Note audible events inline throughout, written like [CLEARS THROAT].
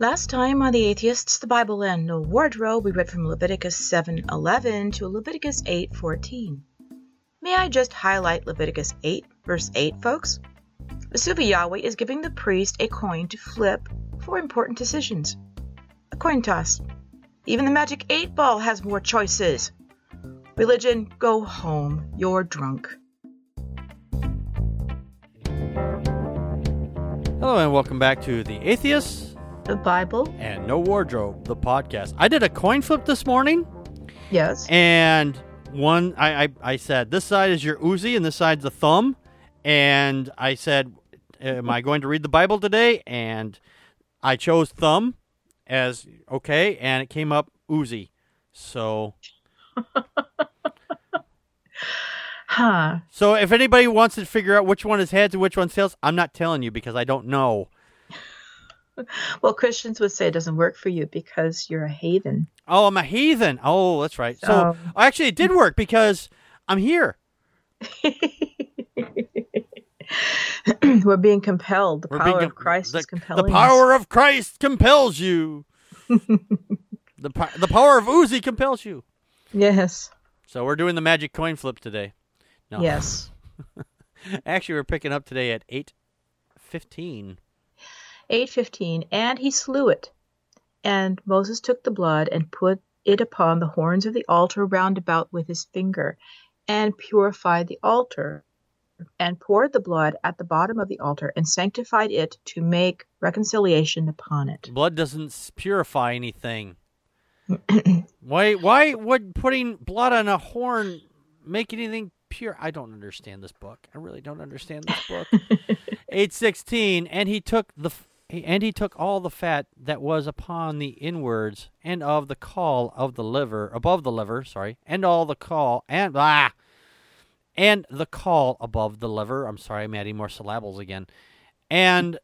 Last time on the Atheists, the Bible, and No Wardrobe, we read from Leviticus 7:11 to Leviticus 8:14. May I just highlight Leviticus 8, verse 8, folks? Masuva Yahweh is giving the priest a coin to flip for important decisions. A coin toss. Even the magic 8 ball has more choices. Religion, go home. You're drunk. Hello and welcome back to the Atheists The Bible? and No Wardrobe, the podcast. I did a coin flip this morning, Yes. and one I, I I said this side is your Uzi and this side's the thumb, and I said, am I going to read the Bible today? And I chose thumb as okay, and it came up Uzi. So [LAUGHS] Huh. so if anybody wants to figure out which one is heads and which one's tails, I'm not telling you because I don't know. [LAUGHS] Well, Christians would say it doesn't work for you because you're a heathen. Oh, I'm a heathen. Oh, that's right. So actually, it did work because I'm here. [LAUGHS] We're being compelled. The We're power being- of Christ the, is compelling. The power of Christ compels you. [LAUGHS] the po- the power of Uzi compels you. Yes. So we're doing the magic coin flip today. No. Yes. Actually, we're picking up today at eight fifteen. 8:15 and he slew it. And Moses took the blood and put it upon the horns of the altar round about with his finger and purified the altar and poured the blood at the bottom of the altar and sanctified it to make reconciliation upon it. Blood doesn't purify anything. [CLEARS THROAT] why? Why would putting blood on a horn make anything pure? I don't understand this book. I really don't understand this book. [LAUGHS] Eight sixteen, and he took the and he took all the fat that was upon the inwards and of the caul of the liver above the liver, sorry, and all the caul and ah, and the caul above the liver. I'm sorry, I'm adding more syllables again, and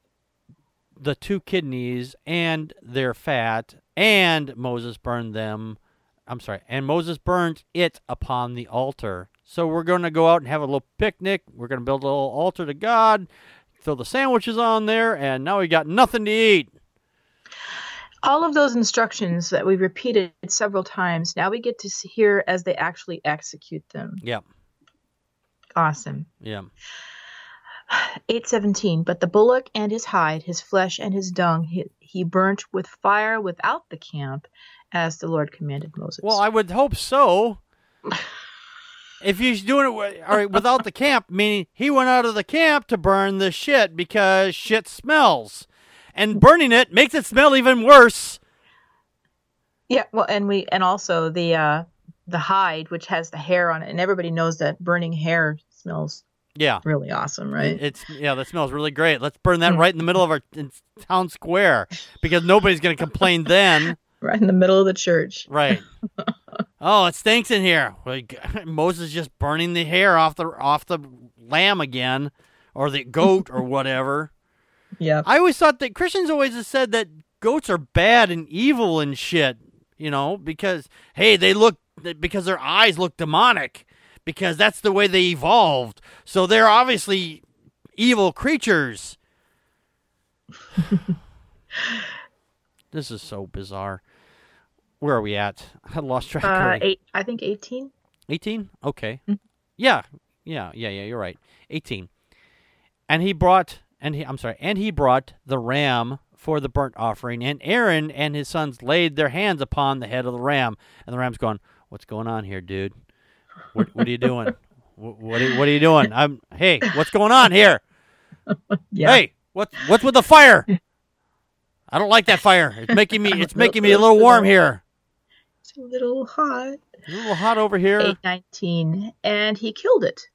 the two kidneys and their fat, and Moses burned them. I'm sorry, and Moses burned it upon the altar. So we're going to go out and have a little picnic. We're going to build a little altar to God, throw the sandwiches on there, and now we got nothing to eat. All of those instructions that we repeated several times, now we get to see- hear as they actually execute them. Yeah, Awesome. yeah. 817 but the bullock and his hide his flesh and his dung he, he burnt with fire without the camp as the lord commanded moses Well, I would hope so. [LAUGHS] if he's doing it wi- all right, without the camp, meaning he went out of the camp to burn the shit because shit smells. And burning it makes it smell even worse. yeah well and we and also the uh the hide which has the hair on it and everybody knows that burning hair smells Yeah. really awesome right It's yeah, that smells really great. Let's burn that Mm. right in the middle of our town square because nobody's going to complain then. [LAUGHS] right in the middle of the church Right. [LAUGHS] oh, it stinks in here. G- [LAUGHS] Moses just burning the hair off the off the lamb again, or the goat, or whatever. [LAUGHS] yeah I always thought that Christians always have said that goats are bad and evil and shit. You know, because hey, they look because their eyes look demonic because that's the way they evolved. So they're obviously evil creatures. [LAUGHS] this is so bizarre. Where are we at? [LAUGHS] I lost track. uh eight i think 18 18? Okay. Mhm. Yeah. Yeah, yeah, yeah, you're right. 18. And he brought and he I'm sorry, and he brought the ram for the burnt offering, and Aaron and his sons laid their hands upon the head of the ram. And the ram's going, "What's going on here, dude? What what are you doing? [LAUGHS] What what are, what are you doing? I'm Hey, what's going on here? [LAUGHS] yeah Hey, what what's with the fire? I don't like that fire. It's making me it's making me a little warm here. A little hot A little hot over here. 819 and he killed it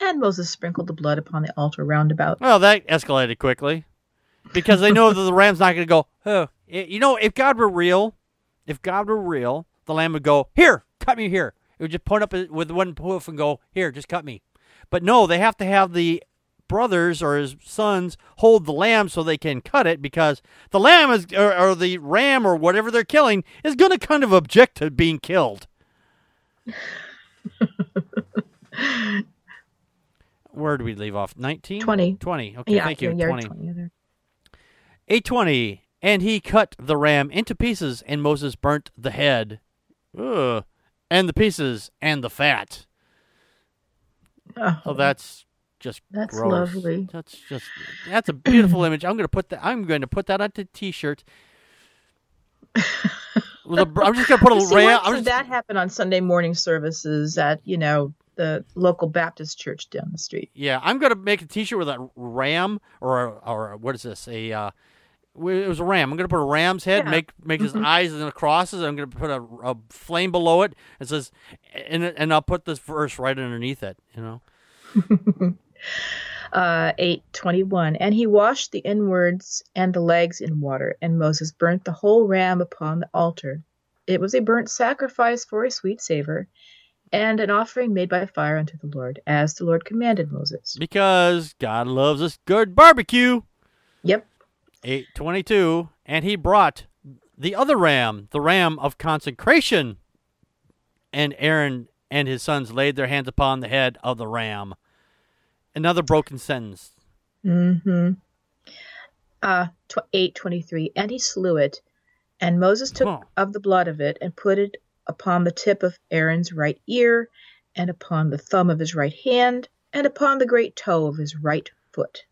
and moses sprinkled the blood upon the altar round about Well, that escalated quickly because they know [LAUGHS] that the ram's not going to go. Oh, you know, if God were real, if God were real, the lamb would go here, cut me here. It would just point up with one hoof and go here, just cut me. But no, they have to have the brothers or his sons hold the lamb so they can cut it because the lamb is or, or the ram or whatever they're killing is going to kind of object to being killed. [LAUGHS] Where do we leave off? 19? 20. 20. Okay, yeah, thank you. you're 20. 20 820. And he cut the ram into pieces, and Moses burnt the head, Ugh. and the pieces, and the fat. Oh, Oh, that's just That's gross. lovely. That's just that's a beautiful image. I'm gonna put that. I'm going to put that on a T-shirt. A- I'm just gonna put a [LAUGHS] See, I'm just- that happened on Sunday morning services at you know the local Baptist church down the street? Yeah, I'm gonna make a T-shirt with a ram or or what is this? A uh, it was a ram. I'm gonna put a ram's head, Yeah. make make his Mhm. eyes and the crosses. I'm gonna put a, a flame below it. It says, and and I'll put this verse right underneath it. You know, [LAUGHS] Uh, eight twenty one, and he washed the inwards and the legs in water, and Moses burnt the whole ram upon the altar. It was a burnt sacrifice for a sweet savor, and an offering made by fire unto the Lord, as the Lord commanded Moses. because God loves us good barbecue. Yep. 822 and he brought the other ram the ram of consecration and aaron and his sons laid their hands upon the head of the ram another broken sentence Mm-hmm. Uh, tw- eight twenty-three, and he slew it, and Moses took Oh. of the blood of it and put it upon the tip of Aaron's right ear, and upon the thumb of his right hand, and upon the great toe of his right foot.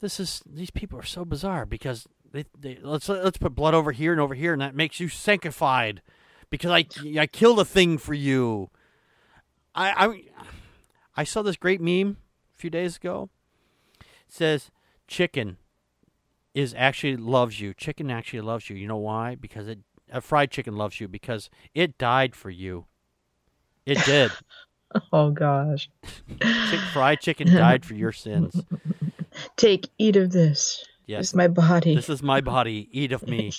this is these people are so bizarre because they, they let's let's put blood over here and over here and that makes you sanctified because i i killed a thing for you i i i saw this great meme few days ago it says chicken is actually loves you chicken actually loves you you know why because it a fried chicken loves you because it died for you it did [LAUGHS] Oh gosh! Chick, fried chicken [LAUGHS] died for your sins Take, eat of this. yes It's my body. This is my body. Eat of me.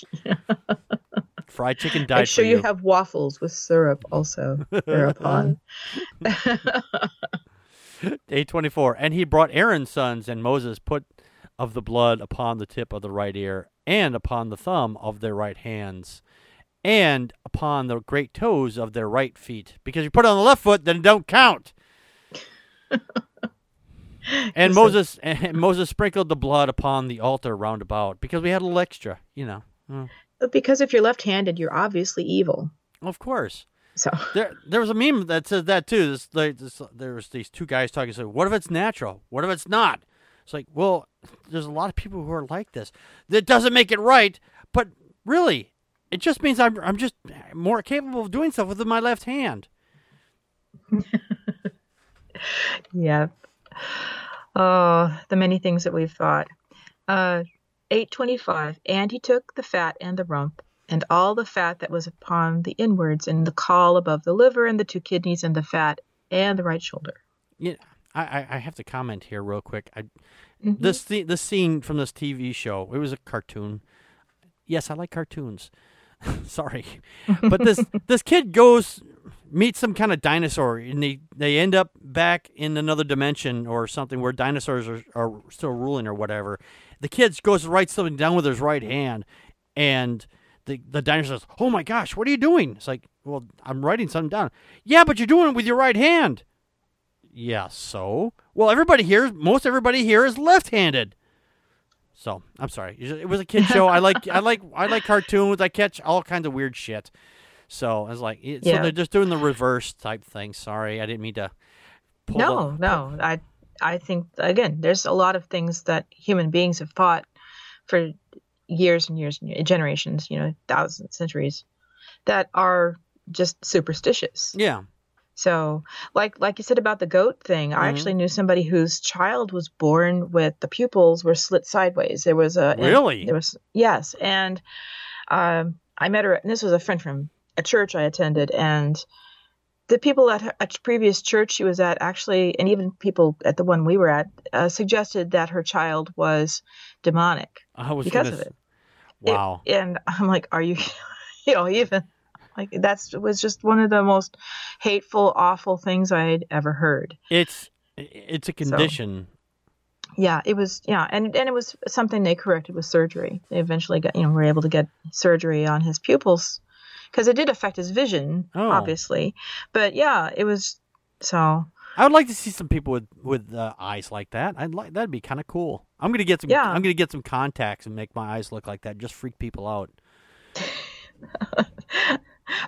[LAUGHS] Fried chicken died Make sure you you. have waffles with syrup also thereupon. 824. And he brought Aaron's sons, and Moses put of the blood upon the tip of the right ear, and upon the thumb of their right hands, and upon the great toes of their right feet. Because you put it on the left foot, then it don't count. [LAUGHS] and Moses [LAUGHS] and Moses sprinkled the blood upon the altar round about, because we had a little extra, you know. But because if you're left-handed, you're obviously evil. Of course. So [LAUGHS] There, there was a meme that says that too. This, like, this, there was these two guys talking. So, what if it's natural? What if it's not? It's like, well, there's a lot of people who are like this. That doesn't make it right, but really, it just means I'm, I'm just more capable of doing stuff with my left hand. [LAUGHS] Yeah. Oh, the many things that we've thought. Uh, 825. And he took the fat and the rump, and all the fat that was upon the inwards, and the caul above the liver, and the two kidneys, and the fat, and the right shoulder. Yeah, I, I, I have to comment here real quick. I, Mhm. this the this scene from this TV show. It was a cartoon. Yes, I like cartoons. [LAUGHS] Sorry, but this [LAUGHS] this kid goes meets some kind of dinosaur, and they they end up back in another dimension or something where dinosaurs are, are still ruling or whatever. The kid goes to write something down with his right hand, and the the dinosaur says, "Oh my gosh, what are you doing?" It's like, "Well, I'm writing something down." Yeah, but you're doing it with your right hand. Yeah, so well, everybody here, most everybody here is left-handed. So I'm sorry, it was a kid show. I like, I like, I like cartoons. I catch all kinds of weird shit. So I was like, it- so they're just doing the reverse type thing. Sorry, I didn't mean to. Pull No, no. I I think again, there's a lot of things that human beings have thought for years and years and years, generations, you know, thousands, centuries, that are just superstitious. Yeah. So, like like you said about the goat thing, I Mhm. actually knew somebody whose child was born with the pupils were slit sideways. There was a Really? there was yes, and um, I met her. And this was a friend from a church I attended, and the people at her, a previous church she was at actually, and even people at the one we were at, uh, suggested that her child was demonic. I was Because gonna of it. Wow. And I'm like, are you, [LAUGHS] you know, even like that's was just one of the most hateful, awful things I'd ever heard. it's it's a condition. Yeah, it was. Yeah, and and it was something they corrected with surgery. They eventually got, you know, were able to get surgery on his pupils because it did affect his vision, Oh. obviously. But yeah, it was so. I would like to see some people with with uh, eyes like that. I'd like that'd be kind of cool. I'm gonna get some. Yeah. I'm gonna get some contacts and make my eyes look like that. Just freak people out. [LAUGHS]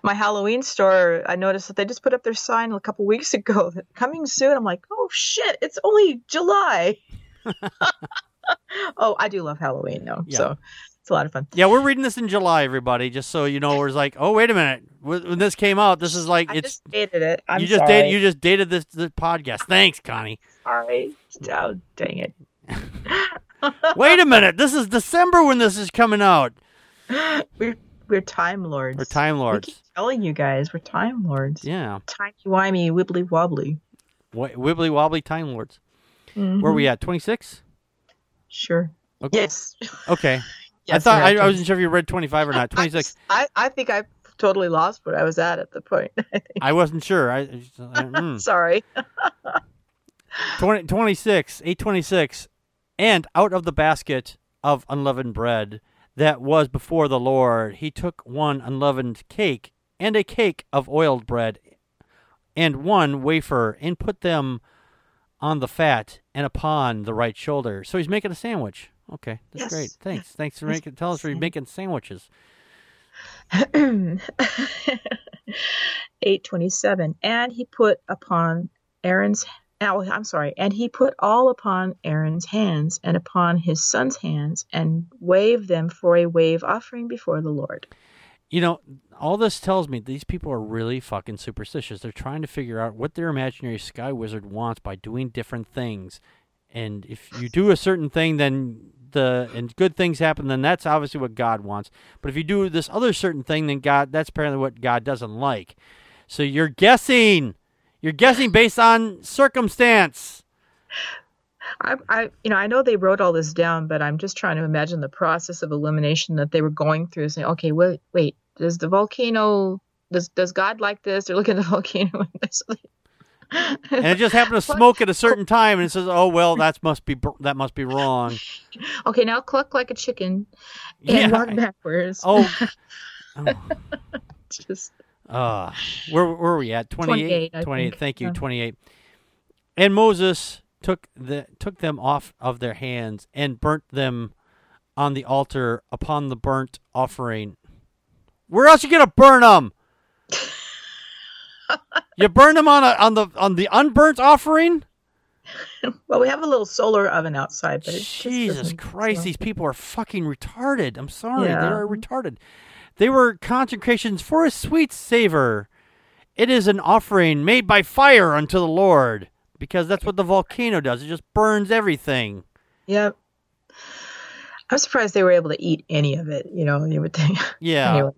My Halloween store, I noticed that they just put up their sign a couple weeks ago that coming soon. I'm like, oh shit, it's only July. [LAUGHS] [LAUGHS] oh, I do love Halloween though, Yeah. so it's a lot of fun. Yeah, we're reading this in July, everybody. Just so you know, we're like, oh wait a minute, when when this came out, this is like I it's just dated it. I'm you just sorry. dated you just dated this the podcast. Thanks, Connie. All right, Oh, dang it. [LAUGHS] Wait a minute, this is December when this is coming out. [GASPS] we're we're time lords. We're Time lords. We keep telling you guys we're time lords. Yeah, Timey wimey wibbly wobbly. Wi- wibbly wobbly Time Lords. Mhm. Where are we at? Twenty six. Sure. Okay. Yes. [LAUGHS] Okay. I Yes, thought I, I wasn't sure if you read twenty five or not. [LAUGHS] Twenty six. I, I think I totally lost what I was at at the point. I wasn't sure. I, I I- mm. Sorry. 20, 26, 826, and out of the basket of unleavened bread that was before the Lord, he took one unleavened cake and a cake of oiled bread and one wafer and put them on the fat and upon the right shoulder. So he's making a sandwich. Okay, that's Yes. great. Thanks. [LAUGHS] Thanks for making tell us awesome. making sandwiches. [CLEARS THROAT] 827 and he put upon aaron's i'm sorry and he put all upon aaron's hands and upon his son's hands and waved them for a wave offering before the lord You know, all this tells me these people are really fucking superstitious. They're trying to figure out what their imaginary sky wizard wants by doing different things. And if you do a certain thing, then the and good things happen, then that's obviously what God wants. But if you do this other certain thing, then God that's apparently what God doesn't like. So you're guessing. You're guessing based on circumstance. I, I you know i know they wrote all this down but i'm just trying to imagine the process of elimination that they were going through saying okay wait wait does the volcano does does god like this they're looking at the [LAUGHS] volcano [LAUGHS] and it just happened to smoke at a certain time, and it says, "Oh well, that must be that must be wrong." [LAUGHS] okay now cluck like a chicken and Yeah. walk backwards Oh. oh. just Uh, where, where are we at? 28? 28, 28. Thank you. Yeah. 28. And Moses took the took them off of their hands and burnt them on the altar upon the burnt offering. Where else you gonna burn them? [LAUGHS] you burn them on a, on the on the unburnt offering? [LAUGHS] Well, we have a little solar oven outside, but Jesus Christ, these people are fucking retarded. I'm sorry, Yeah. they are retarded. They were consecrations for a sweet savor. It is an offering made by fire unto the Lord, because that's what the volcano does. It just burns everything. Yep. I'm surprised they were able to eat any of it. You know, you would think. [LAUGHS] Yeah. anyway,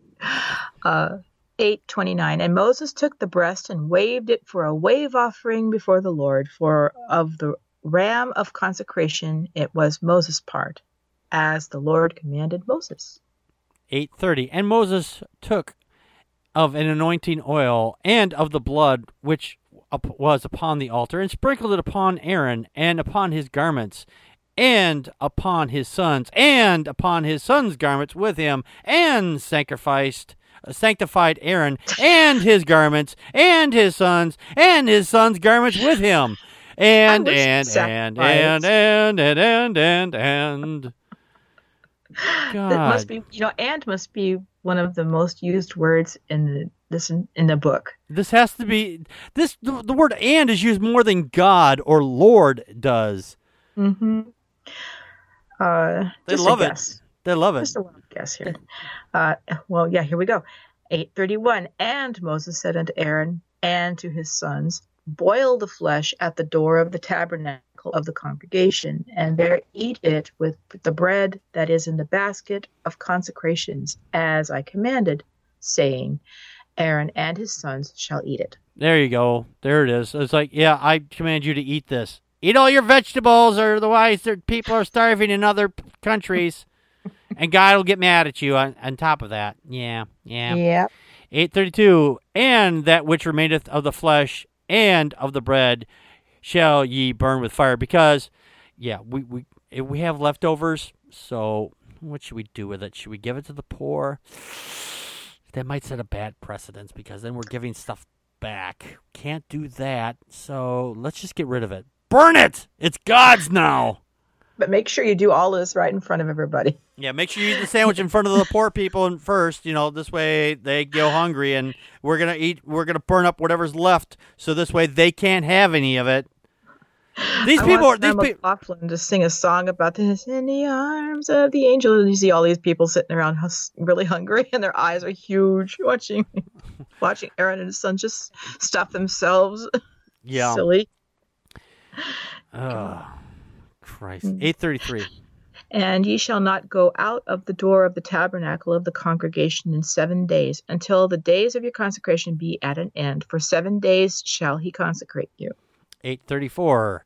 uh, eight twenty nine, and Moses took the breast and waved it for a wave offering before the Lord. For of the ram of consecration, it was Moses' part, as the Lord commanded Moses. 8:30 And Moses took of an anointing oil and of the blood which up was upon the altar and sprinkled it upon Aaron and upon his garments and upon his sons and upon his sons garments with him and sacrificed uh, sanctified Aaron and his garments and his sons and his sons garments with him. And and you'd and and and and and and and God. That must be, you know, and must be one of the most used words in the this in, in the book. This has to be this. The, the word "and" is used more than God or Lord does. Mm-hmm. Uh, They love it. They love it. Just a wild guess here. Uh, well, yeah, here we go. 831. And Moses said unto Aaron and to his sons, Boil the flesh at the door of the tabernacle of the congregation, and there eat it with the bread that is in the basket of consecrations, as I commanded, saying, Aaron and his sons shall eat it. There you go. There it is. It's like, yeah, I command you to eat this. Eat all your vegetables, or otherwise there- people are starving in other countries, [LAUGHS] and God will get mad at you. On, on top of that, yeah, yeah. Yep. 832 And that which remaineth of the flesh and of the bread shall ye burn with fire. Because, yeah, we, we, if we have leftovers, so what should we do with it? Should we give it to the poor? That might set a bad precedence because then we're giving stuff back. Can't do that, so let's just get rid of it. Burn it! It's God's now! But make sure you do all this right in front of everybody. Yeah, make sure you eat the sandwich in front of the poor people first. You know, this way they go hungry, and we're gonna eat. We're gonna burn up whatever's left, so this way they can't have any of it. These I people are want these people. To sing a song about this in the arms of the angel, and you see all these people sitting around hus- really hungry, and their eyes are huge, watching [LAUGHS] watching Aaron and his son just stuff themselves. Yeah. silly. Oh, Christ. Mm. Eight thirty-three. And ye shall not go out of the door of the tabernacle of the congregation in seven days, until the days of your consecration be at an end. For seven days shall he consecrate you. 834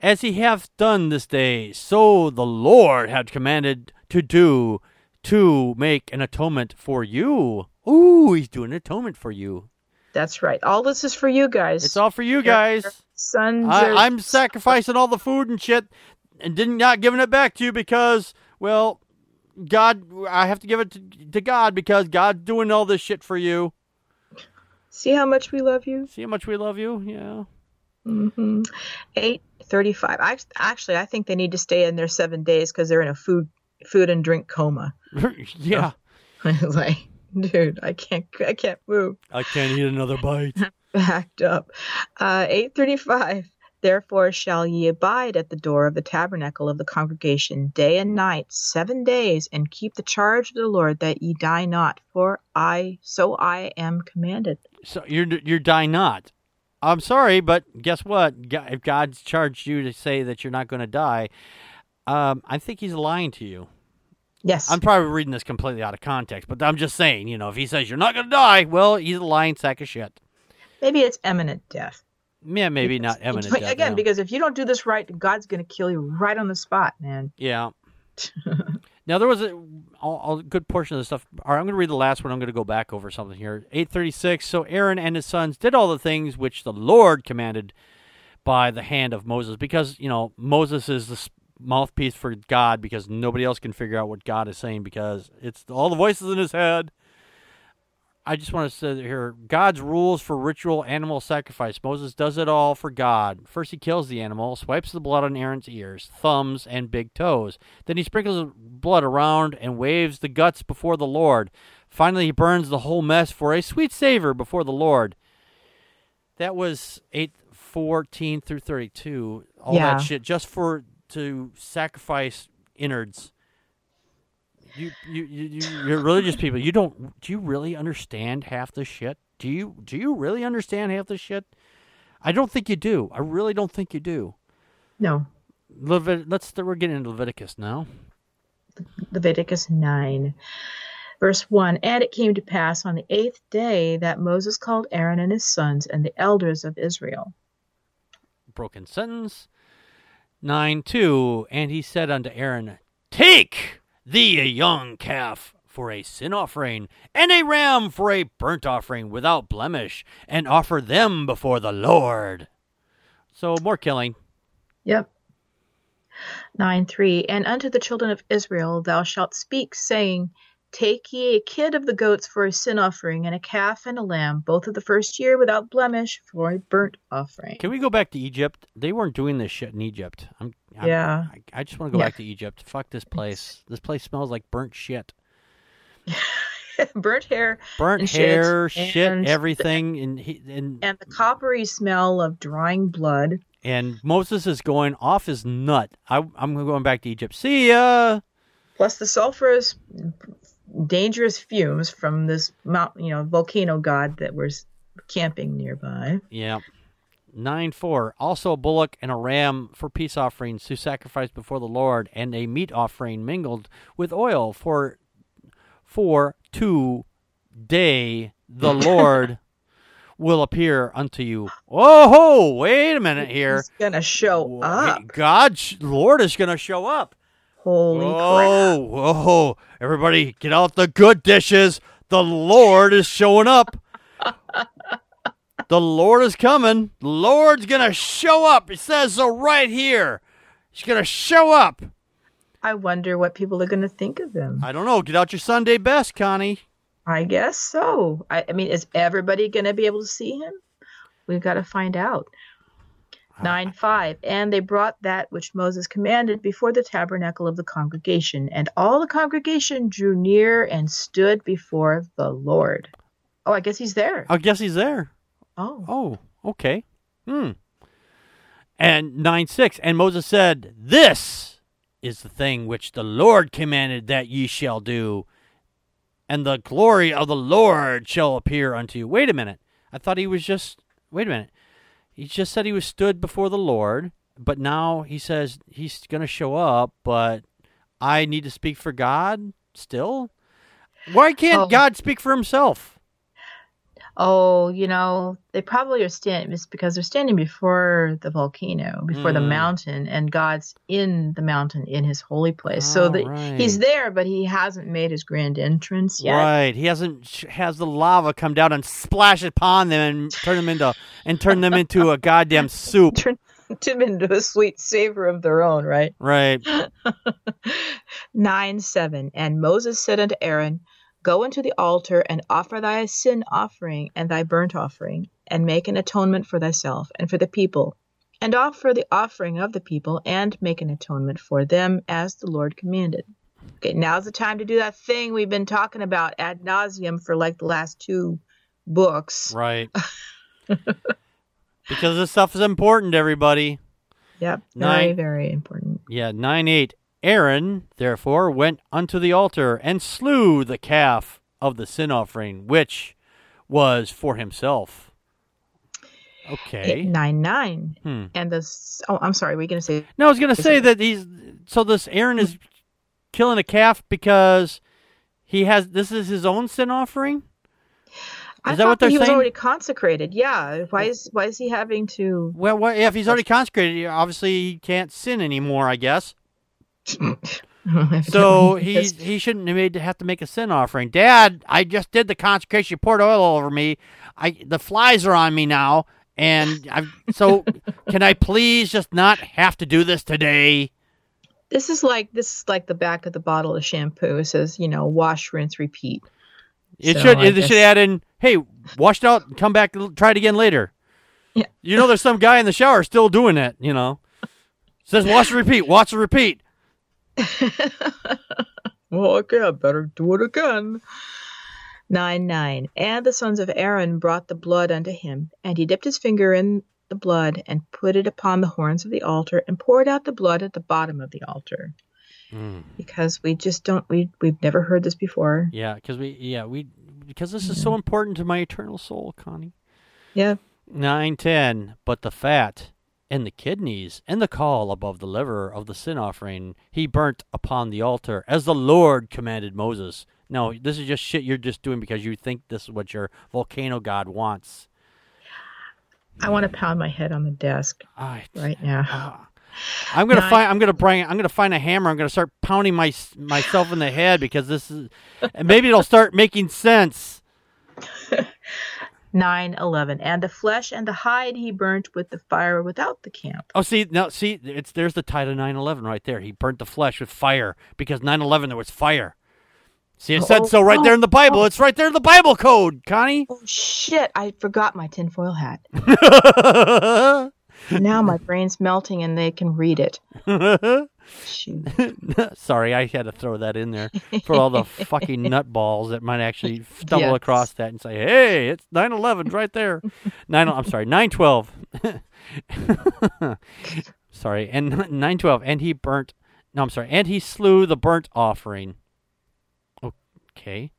As he hath done this day, so the Lord had commanded to do to make an atonement for you. Ooh, he's doing an atonement for you. That's right. All this is for you guys. It's all for you guys. sons. I, are- I'm sacrificing all the food and shit and didn't not giving it back to you because, well, God, I have to give it to, to God because God's doing all this shit for you. See how much we love you. See how much we love you? Yeah. Hmm Eight thirty-five. I actually, I think they need to stay in there seven days because they're in a food, food and drink coma. [LAUGHS] yeah. [LAUGHS] like, dude, I can't, I can't move. I can't eat another bite. [LAUGHS] Backed up. Uh, eight thirty-five. Therefore shall ye abide at the door of the tabernacle of the congregation day and night seven days, and keep the charge of the Lord that ye die not. For I, so I am commanded. So you're you're die not. I'm sorry, but guess what? If God's charged you to say that you're not going to die, um, I think He's lying to you. Yes. I'm probably reading this completely out of context, but I'm just saying, you know, if He says you're not going to die, well, He's a lying sack of shit. Maybe it's imminent death. Yeah, maybe not imminent death, Again, yeah. because if you don't do this right, God's going to kill you right on the spot, man. Yeah. [LAUGHS] now there was a, good portion of the stuff. All right, I'm going to read the last one. I'm going to go back over something here. 836. So Aaron and his sons did all the things which the Lord commanded by the hand of Moses, because you know Moses is the mouthpiece for God, because nobody else can figure out what God is saying because it's all the voices in his head. I just want to say here God's rules for ritual animal sacrifice. Moses does it all for God. First, he kills the animal, swipes the blood on Aaron's ears, thumbs, and big toes. Then he sprinkles blood around and waves the guts before the Lord. Finally, he burns the whole mess for a sweet savor before the Lord. That was 814 through 32. All Yeah. that shit just for to sacrifice innards. You, you, you, you, you're religious people. You don't. Do you really understand half the shit? Do you? Do you really understand half the shit? I don't think you do. I really don't think you do. No. Levit- let's. We're getting into Leviticus now. Leviticus 9, verse 1 And it came to pass on the eighth day that Moses called Aaron and his sons and the elders of Israel. Broken sentence. Nine two. And he said unto Aaron, Take thee a young calf for a sin offering, and a ram for a burnt offering without blemish, and offer them before the Lord. So more killing. Yep. 9 3 And unto the children of Israel thou shalt speak, saying, Take ye a kid of the goats for a sin offering, and a calf and a lamb, both of the first year without blemish, for a burnt offering. Can we go back to Egypt? They weren't doing this shit in Egypt. I'm, I'm Yeah. I, I just want to go Yeah. back to Egypt. Fuck this place. This place smells like burnt shit. [LAUGHS] burnt hair Burnt shit, hair, shit, and- everything, [LAUGHS] and he, and and the coppery smell of drying blood. and Moses is going off his nut. I, I'm going back to Egypt. See ya. plus the sulfurous dangerous fumes from this mount you know volcano god that was camping nearby Yeah. Nine four. Also a bullock and a ram for peace offerings to sacrifice before the Lord, and a meat offering mingled with oil for for to day the [LAUGHS] Lord will appear unto you. Oh, wait a minute here. he's gonna show up God, Lord is going to show up. Holy crap Whoa, whoa. Everybody, get out the good dishes. The Lord is showing up. the Lord is coming. The Lord's going to show up. It says so right here. He's going to show up. i wonder what people are gonna think of him I don't know. Get out your Sunday best, Connie. i guess so i, I mean is everybody gonna be able to see him we've got to find out 9 5. And they brought that which Moses commanded before the tabernacle of the congregation. And all the congregation drew near and stood before the Lord. Oh, I guess he's there. I guess he's there. Oh. Oh, okay. Hmm. And 9 6. And Moses said, This is the thing which the Lord commanded that ye shall do, and the glory of the Lord shall appear unto you. Wait a minute. I thought he was just. Wait a minute. He just said he was stood before the Lord, but now he says he's going to show up, but I need to speak for God still? Why can't Oh. God speak for himself? Oh, you know, they probably are standing, it's because they're standing before the volcano, before the Mm. mountain, and God's in the mountain in his holy place. so Oh, that right. he's there, but he hasn't made his grand entrance yet. Right. He hasn't has the lava come down and splash upon them and turn them into and turn them into a goddamn soup. [LAUGHS] Turn them into a sweet savor of their own, right? Right. [LAUGHS] 9 7. And Moses said unto Aaron, Go into the altar and offer thy sin offering and thy burnt offering, and make an atonement for thyself and for the people, and offer the offering of the people, and make an atonement for them as the Lord commanded. Okay, now's the time to do that thing we've been talking about ad nauseum for like the last two books. Right. [LAUGHS] because this stuff is important, everybody. Yep, very, Nine. very important. Yeah, 9 8. Aaron, therefore, went unto the altar and slew the calf of the sin offering, which was for himself. Okay. 9 9. Hmm. And this, oh, I'm sorry, were you going to say No, I was going to say that he's. So this Aaron is killing a calf because he has. This is his own sin offering? I Is that thought what they're he was already consecrated. Yeah. Why is why is he having to? Well, what, if he's already consecrated, obviously he can't sin anymore, I guess. [LAUGHS] So he he shouldn't have made to have to make a sin offering. Dad, I just did the consecration. You poured oil over me. I the flies are on me now, and I'm so [LAUGHS] can I please just not have to do this today? this is like this is like the back of the bottle of shampoo. It says you know wash, rinse, repeat. It So, should I it guess- should add in. Hey, wash it out. Come back. Try it again later. Yeah. You know, there's some guy in the shower still doing it. You know, [LAUGHS] says wash and repeat. Wash and repeat. [LAUGHS] well, okay, I better do it again. 9 9. And the sons of Aaron brought the blood unto him, and he dipped his finger in the blood, and put it upon the horns of the altar, and poured out the blood at the bottom of the altar. Mm. Because we just don't, we, we've never heard this before. Yeah, because we yeah we because this is so important to my eternal soul, Connie. Yeah. Nine ten, but the fat and the kidneys and the caul above the liver of the sin offering he burnt upon the altar, as the Lord commanded Moses. No, this is just shit you're just doing because you think this is what your volcano god wants. I want to pound my head on the desk I, right now. [LAUGHS] I'm gonna find. I'm gonna bring. I'm gonna find a hammer. I'm gonna start pounding my myself in the head because this is, and maybe it'll start making sense. [LAUGHS] 9 11 and the flesh and the hide he burnt with the fire without the camp Oh, see now, see it's there's the tide of 9/11 right there. He burnt the flesh with fire because 9/11 there was fire. See, it said Oh, so right oh, there in the oh, Bible. oh. It's right there in the Bible code, Connie. oh shit i forgot my tinfoil hat [LAUGHS] now my brain's melting and they can read it [LAUGHS] Sorry, I had to throw that in there for all the fucking [LAUGHS] nutballs that might actually stumble Yes. across that and say, "Hey, it's 9/11 right there." [LAUGHS] Nine. I'm sorry, 9/12. sorry, and 9/12, and he burnt. No, I'm sorry, and he slew the burnt offering. Okay,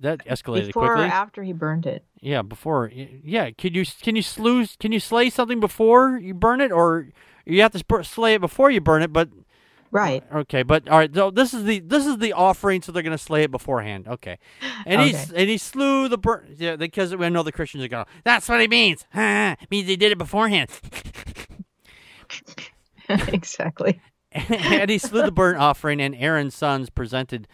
that escalated before or after he burned it Yeah, before. Yeah, could you can you slew can you slay something before you burn it, or you have to sp- slay it before you burn it? But right uh, Okay, but all right. So this is the this is the offering, so they're going to slay it beforehand. Okay, and he and he slew the burnt. Yeah, because we know the Christians are going. That's what he means. Huh, [LAUGHS] means he did it beforehand. [LAUGHS] exactly [LAUGHS] and he slew the burnt offering, and Aaron's sons presented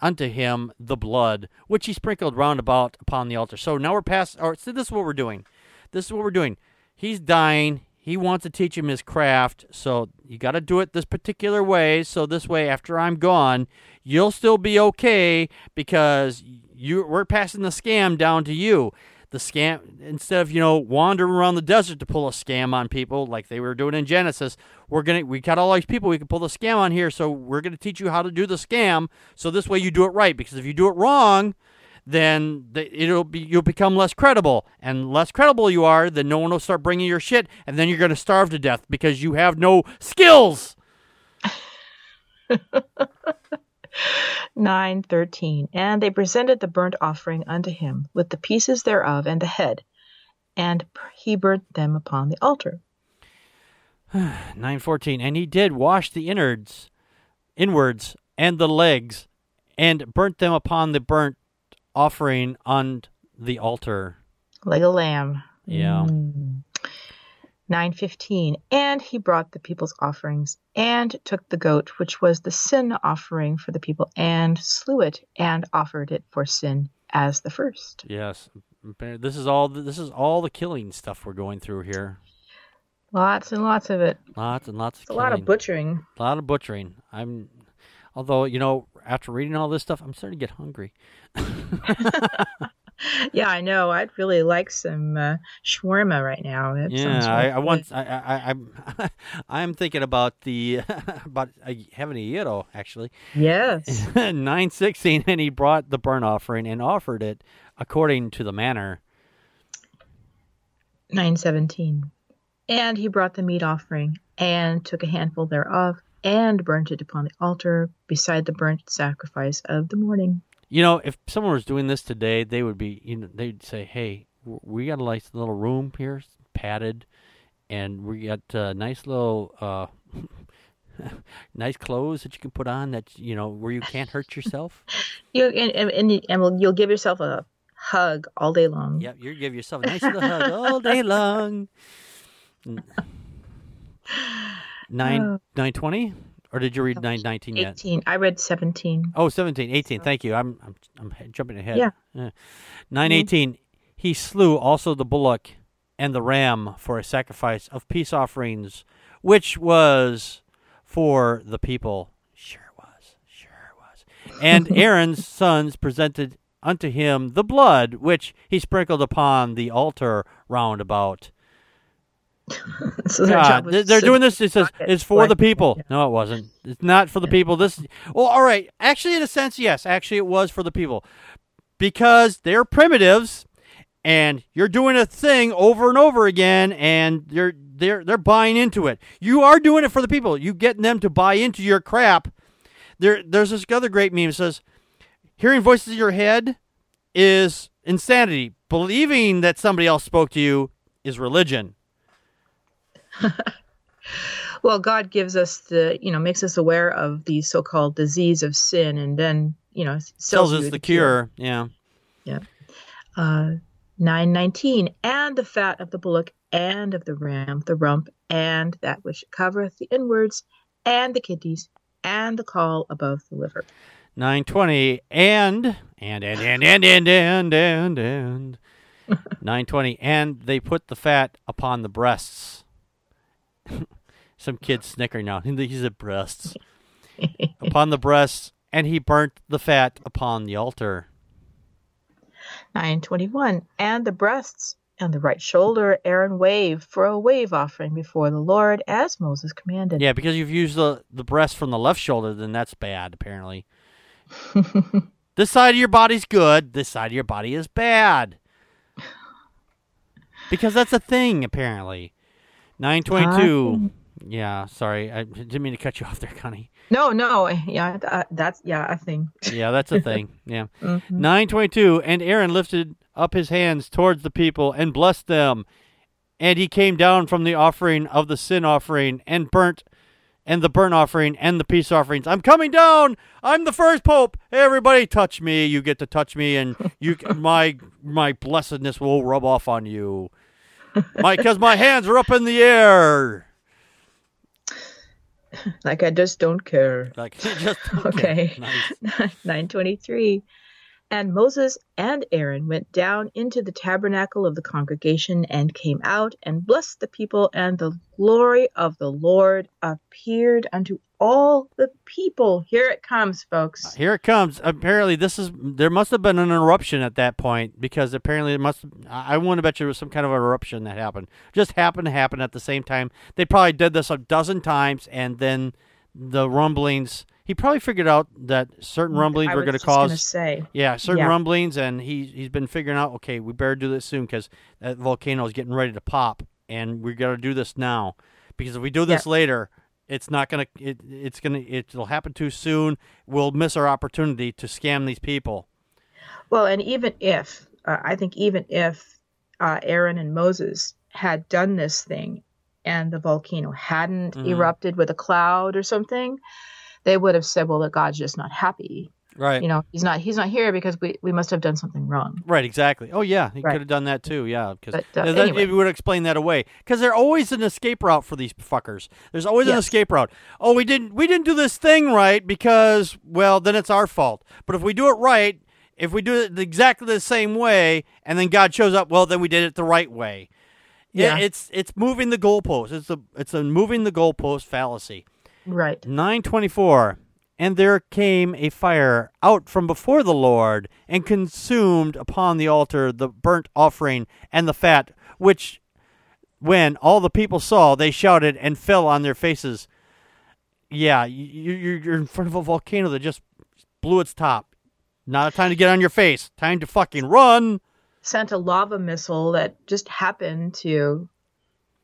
unto him the blood, which he sprinkled round about upon the altar. So now we're past. Or so this is what we're doing. This is what we're doing. He's dying. He wants to teach him his craft, so you got to do it this particular way. So this way, after I'm gone, you'll still be okay because you we're passing the scam down to you. The scam instead of you know wandering around the desert to pull a scam on people like they were doing in Genesis. We're gonna we got all these people we can pull the scam on here, so we're gonna teach you how to do the scam. So this way you do it right. Because if you do it wrong, then the, it'll be you'll become less credible, and less credible you are, then no one will start bringing your shit, and then you're gonna starve to death because you have no skills. [LAUGHS] 9:13 And they presented the burnt offering unto him with the pieces thereof and the head and he burnt them upon the altar. [SIGHS] 914 And he did wash the innards inwards and the legs and burnt them upon the burnt offering on the altar. Like a lamb. Yeah. Mm. 9:15 And he brought the people's offerings and took the goat which was the sin offering for the people and slew it and offered it for sin as the first. yes this is all this is all the killing stuff we're going through here Lots and lots of it. lots and lots of It's a lot of butchering. A lot of butchering. I'm, although you know, after reading all this stuff, I'm starting to get hungry. [LAUGHS] [LAUGHS] Yeah, I know. I'd really like some uh, shawarma right now. That yeah, I, I want. I, I, I'm, [LAUGHS] I'm thinking about the [LAUGHS] about having a gyro actually. Yes. Nine sixteen, and he brought the burnt offering and offered it according to the manner. 917. And he brought the meat offering, and took a handful thereof, and burnt it upon the altar beside the burnt sacrifice of the morning. You know, if someone was doing this today, they would be. You know, they'd say, "Hey, we got a nice little room here, padded, and we got a nice little." uh [LAUGHS] Nice clothes that you can put on that you know where you can't hurt yourself. [LAUGHS] You and, and, and, you- and we'll- you'll give yourself a hug all day long. Yep, you give yourself a nice little hug all day [LAUGHS] long. Nine Oh. nine twenty, or did you read nine nineteen yet? 18. I read 17. Oh, 17, 18. Thank you. I'm I'm I'm jumping ahead. Yeah. Nine mm-hmm. eighteen. He slew also the bullock and the ram for a sacrifice of peace offerings, which was for the people. Sure it was. Sure it was. And [LAUGHS] Aaron's sons presented unto him the blood which he sprinkled upon the altar round about. [LAUGHS] so God, they're, doing this. It says it's for the people. yeah. No, it wasn't. It's not for the people. This. Well, all right. Actually, in a sense, yes. Actually, it was for the people because they're primitives, and you're doing a thing over and over again, and they're they're they're buying into it. You are doing it for the people. You getting them to buy into your crap. There, there's this other great meme that says, "Hearing voices in your head is insanity. Believing that somebody else spoke to you is religion." [LAUGHS] Well, God gives us the, you know, makes us aware of the so-called disease of sin, and then, you know, sells, Sells us the cure. Yeah. Uh, nine nineteen, and the fat of the bullock, and of the ram, the rump, and that which covereth the inwards, and the kidneys, and the caul above the liver. 920 and and and and and and and and and [LAUGHS] 920 and they put the fat upon the breasts [LAUGHS] some kid snickering now. [LAUGHS] He's at breasts. Upon the breasts and he burnt the fat upon the altar. Nine twenty-one, and the breasts and the right shoulder Aaron waved for a wave offering before the Lord, as Moses commanded. yeah because you've used the the breast from the left shoulder then that's bad apparently. [LAUGHS] This side of your body's good. This side of your body is bad. Because that's a thing apparently 922 yeah sorry i didn't mean to cut you [LAUGHS] off there connie. No, no, yeah, uh, that's yeah, a thing. yeah that's a thing [LAUGHS] yeah. Mhm. 922 and aaron lifted up his hands towards the people and blessed them. And he came down from the offering of the sin offering and burnt and the burnt offering and the peace offerings. I'm coming down! I'm the first pope! Hey, everybody touch me. You get to touch me and you [LAUGHS] my my blessedness will rub off on you my because my hands are up in the air Like I just don't care. like [LAUGHS] just Okay. nice. [LAUGHS] 923. And Moses and Aaron went down into the tabernacle of the congregation and came out and blessed the people, and the glory of the Lord appeared unto all the people. Here it comes, folks. Uh, here it comes. Apparently, this is there must have been an eruption at that point because apparently it must. I want to bet you there was some kind of eruption that happened. Just happened to happen at the same time. They probably did this a dozen times, and then the rumblings. He probably figured out that certain mm, rumblings I were going to cause say. yeah, certain Yeah. rumblings, and he he's been figuring out. Okay, we better do this soon because that volcano is getting ready to pop, and we got to do this now because if we do this later, it's not gonna. It, it's gonna. It'll happen too soon. We'll miss our opportunity to scam these people. Well, and even if uh, I think even if uh, Aaron and Moses had done this thing, and the volcano hadn't Mhm. erupted with a cloud or something, they would have said, "Well, that God's just not happy. Right. You know, he's not he's not here because we we must have done something wrong." Right, exactly. Oh yeah, he Right. could have done that too. Yeah, because But, uh, that, anyway. it would explain that away. Because there's always an escape route for these fuckers. There's always an escape route. Oh, we didn't we didn't do this thing right because well then it's our fault. But if we do it right, if we do it exactly the same way, and then God shows up, well then we did it the right way. Yeah, Yeah. it's it's moving the goalpost. It's a it's a moving the goalpost fallacy. Right. 924 and there came a fire out from before the lord and consumed upon the altar the burnt offering and the fat which when all the people saw they shouted and fell on their faces. Yeah you, you- you're in front of a volcano that just blew its top. Not a time to get on your face. Time to fucking run. Sent a lava missile that just happened to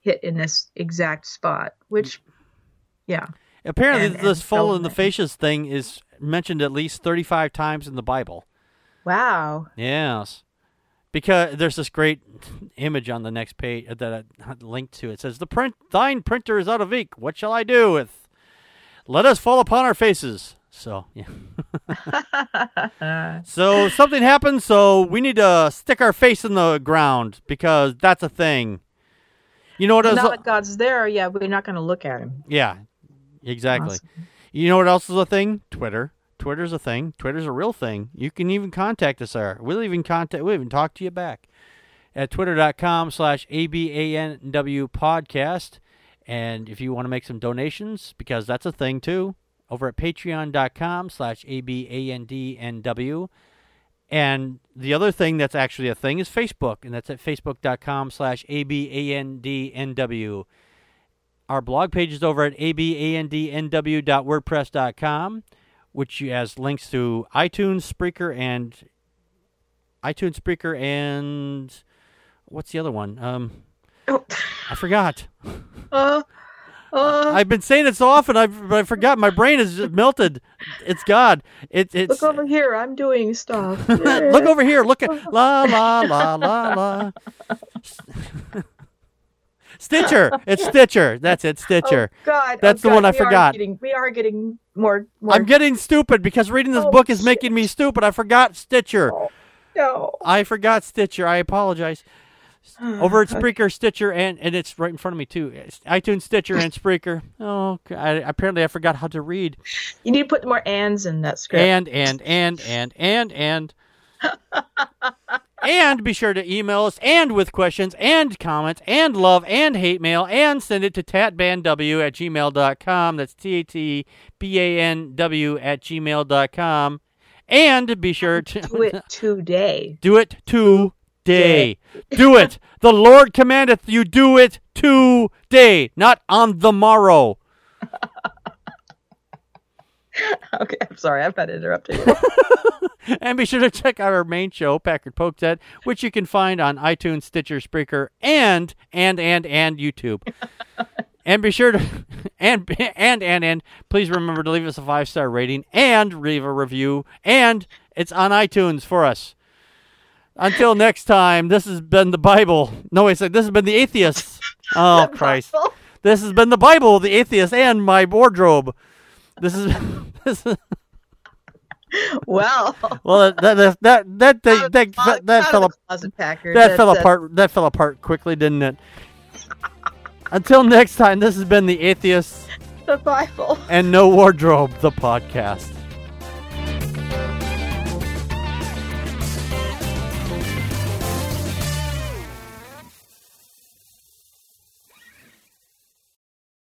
hit in this exact spot, which, yeah. Apparently And- this and fall fell in the faces thing is mentioned at least 35 times in the bible Wow. Yes. Because there's this great image on the next page that I linked to. It says, "The print, thine printer is out of ink. What shall I do with? Let us fall upon our faces." So yeah. [LAUGHS] so something happened. So we need to stick our face in the ground because that's a thing. You know what? now else- that God's there, yeah, we're not going to look at him. yeah, exactly. Awesome. You know what else is a thing? Twitter. Twitter's a thing. Twitter's a real thing. You can even contact us there. We'll even contact. We'll even talk to you back at twitter.com slash ABANW podcast. And if you want to make some donations, because that's a thing too, over at patreon.com slash ABANDNW. And the other thing that's actually a thing is Facebook, and that's at facebook.com slash ABANDNW. Our blog page is over at abandnw.wordpress.com, which has links to iTunes, Spreaker, and iTunes, Spreaker, and what's the other one? Um, Oh, I forgot. uh, uh, I've been saying it so often, I've I forgot. My brain is just melted. It's God. It, it's look over here. I'm doing stuff. [LAUGHS] look over here. Look at [LAUGHS] la la la la la. Stitcher. It's Stitcher. That's it. Stitcher. Oh, God. That's oh, the one I we are forgot. getting- we are getting more. more I'm getting stupid because reading this Oh, book is shit. making me stupid. I forgot Stitcher. Oh, no. I forgot Stitcher. I apologize. [SIGHS] Over at Spreaker, Stitcher, and and it's right in front of me too. It's iTunes, Stitcher, and Spreaker. Oh, I, apparently I forgot how to read. You need to put more ands in that script. And and and and and and. [LAUGHS] and be sure to email us and with questions and comments and love and hate mail and send it to tatbanw at gmail.com. That's T A T B A N W at gmail.com. And be sure to do it [LAUGHS] today. do it today. Do it. The Lord commandeth you do it today, not on the morrow. [LAUGHS] Okay, I'm sorry. I've had to interrupt you. [LAUGHS] And be sure to check out our main show, Packard Poke Set, which you can find on iTunes, Stitcher, Spreaker, and and and and YouTube. [LAUGHS] and be sure to and and and and please remember to leave us a five star rating and leave a review. And it's on iTunes for us. Until next time, this has been the Bible. No, wait, a sec, this has been the atheists. Oh Christ! This has been the Bible, the atheist, and my wardrobe. This is [LAUGHS] this is. well, Well, that that that that that, that, that, that fell the ap- closet packer. that fell apart. That fell apart quickly, didn't it? Until next time, this has been the atheist The Bible. and no wardrobe, the podcast.